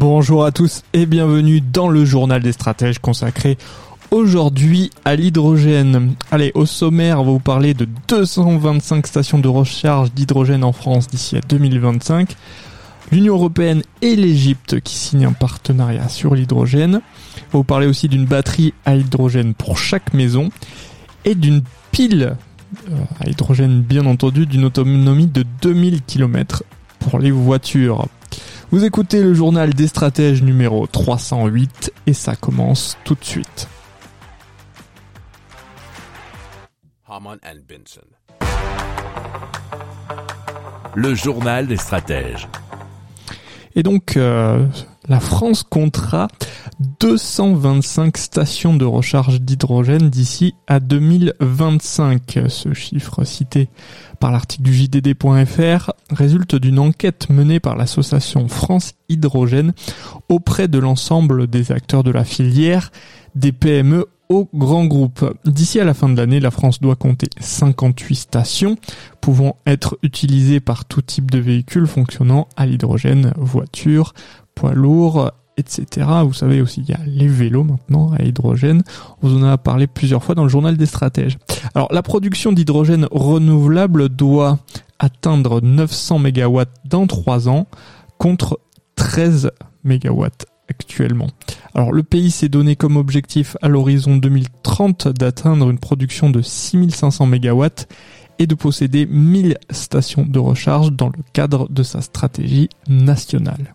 Bonjour à tous et bienvenue dans le journal des stratèges consacré aujourd'hui à l'hydrogène. Allez, au sommaire, on va vous parler de 225 stations de recharge d'hydrogène en France d'ici à 2025 l'Union européenne et l'Égypte qui signent un partenariat sur l'hydrogène. On va vous parler aussi d'une batterie à hydrogène pour chaque maison et d'une pile euh, à hydrogène bien entendu d'une autonomie de 2000 km pour les voitures. Vous écoutez le journal des stratèges numéro 308 et ça commence tout de suite. Le journal des stratèges. Et donc, euh, la France comptera 225 stations de recharge d'hydrogène d'ici à 2025. Ce chiffre cité par l'article du JDD.fr résulte d'une enquête menée par l'association France Hydrogène auprès de l'ensemble des acteurs de la filière, des PME au grand groupe. D'ici à la fin de l'année, la France doit compter 58 stations pouvant être utilisées par tout type de véhicules fonctionnant à l'hydrogène, voitures, poids lourds, etc. Vous savez aussi, il y a les vélos maintenant à hydrogène. On vous en a parlé plusieurs fois dans le journal des stratèges. Alors, la production d'hydrogène renouvelable doit atteindre 900 MW dans 3 ans contre 13 MW actuellement. Alors le pays s'est donné comme objectif à l'horizon 2030 d'atteindre une production de 6500 MW et de posséder 1000 stations de recharge dans le cadre de sa stratégie nationale.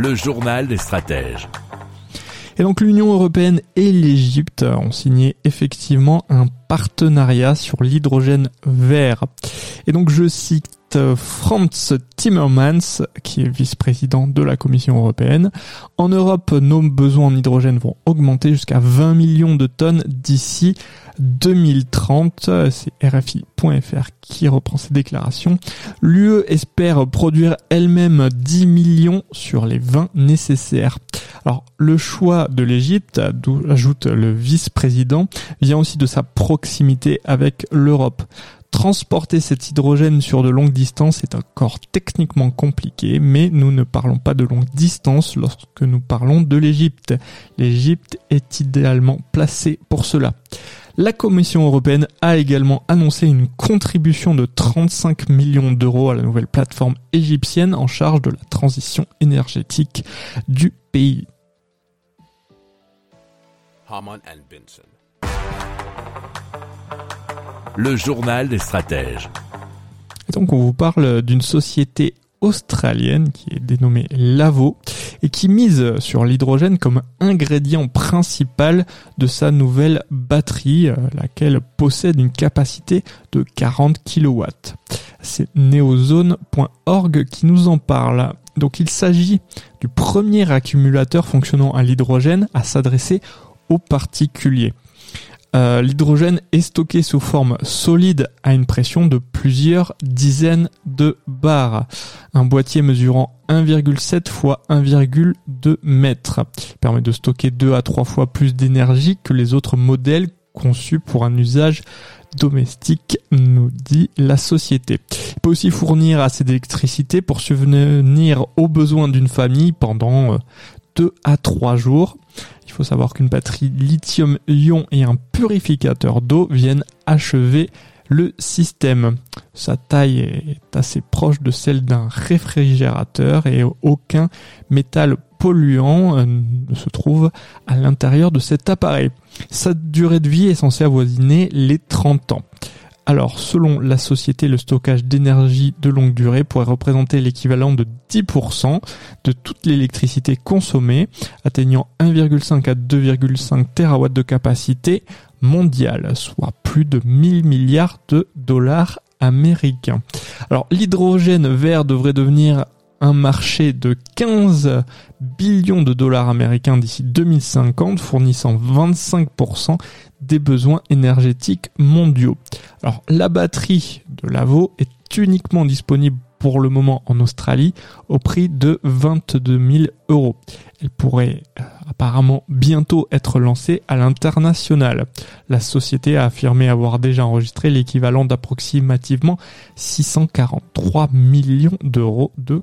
Le journal des stratèges. Et donc l'Union européenne et l'Égypte ont signé effectivement un partenariat sur l'hydrogène vert. Et donc je cite Franz Timmermans, qui est vice-président de la Commission européenne. En Europe, nos besoins en hydrogène vont augmenter jusqu'à 20 millions de tonnes d'ici 2030. C'est RFI.fr qui reprend ces déclarations. L'UE espère produire elle-même 10 millions sur les 20 nécessaires. Alors, le choix de l'Égypte, ajoute le vice-président, vient aussi de sa proximité avec l'Europe. Transporter cet hydrogène sur de longues distances est encore techniquement compliqué, mais nous ne parlons pas de longue distance lorsque nous parlons de l'Égypte. L'Égypte est idéalement placée pour cela. La Commission européenne a également annoncé une contribution de 35 millions d'euros à la nouvelle plateforme égyptienne en charge de la transition énergétique du pays. Le journal des stratèges. Et donc on vous parle d'une société australienne qui est dénommée Lavo et qui mise sur l'hydrogène comme ingrédient principal de sa nouvelle batterie, euh, laquelle possède une capacité de 40 kW. C'est neozone.org qui nous en parle. Donc il s'agit du premier accumulateur fonctionnant à l'hydrogène à s'adresser aux particuliers. Euh, l'hydrogène est stocké sous forme solide à une pression de plusieurs dizaines de bars. Un boîtier mesurant 1,7 fois 1,2 mètres permet de stocker 2 à 3 fois plus d'énergie que les autres modèles conçus pour un usage domestique, nous dit la société. Il peut aussi fournir assez d'électricité pour subvenir aux besoins d'une famille pendant 2 à 3 jours. Il faut savoir qu'une batterie lithium-ion et un purificateur d'eau viennent achever le système. Sa taille est assez proche de celle d'un réfrigérateur et aucun métal polluant euh, ne se trouve à l'intérieur de cet appareil. Sa durée de vie est censée avoisiner les 30 ans. Alors, selon la société, le stockage d'énergie de longue durée pourrait représenter l'équivalent de 10% de toute l'électricité consommée, atteignant 1,5 à 2,5 TW de capacité mondiale, soit plus de 1000 milliards de dollars américains. Alors, l'hydrogène vert devrait devenir un marché de 15 billions de dollars américains d'ici 2050, fournissant 25% des besoins énergétiques mondiaux. Alors la batterie de Lavo est uniquement disponible pour le moment en Australie au prix de 22 000 euros. Elle pourrait euh, apparemment bientôt être lancée à l'international. La société a affirmé avoir déjà enregistré l'équivalent d'approximativement 643 millions d'euros de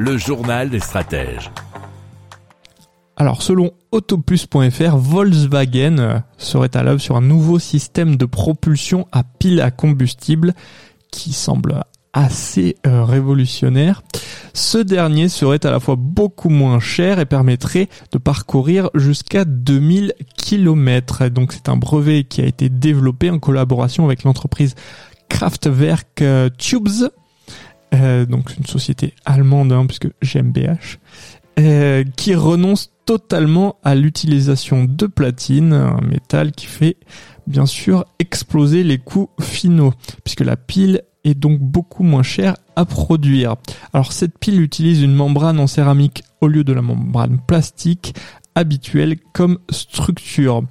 Le journal des stratèges. Alors selon autoplus.fr, Volkswagen euh, serait à l'œuvre sur un nouveau système de propulsion à pile à combustible qui semble assez euh, révolutionnaire. Ce dernier serait à la fois beaucoup moins cher et permettrait de parcourir jusqu'à 2000 km. Donc c'est un brevet qui a été développé en collaboration avec l'entreprise Kraftwerk euh, Tubes euh, donc une société allemande, hein, puisque GmbH, euh, qui renonce totalement à l'utilisation de platine, un métal qui fait bien sûr exploser les coûts finaux, puisque la pile est donc beaucoup moins chère à produire. Alors cette pile utilise une membrane en céramique au lieu de la membrane plastique habituelle comme structure.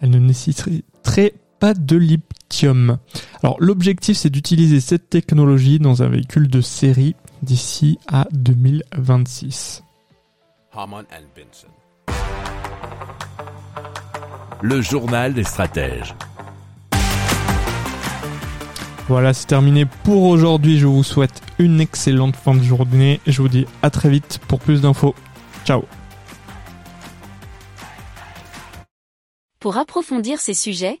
Elle ne nécessiterait pas de lithium. Alors l'objectif c'est d'utiliser cette technologie dans un véhicule de série d'ici à 2026. Le journal des stratèges. Voilà, c'est terminé pour aujourd'hui. Je vous souhaite une excellente fin de journée. Je vous dis à très vite pour plus d'infos. Ciao. Pour approfondir ces sujets,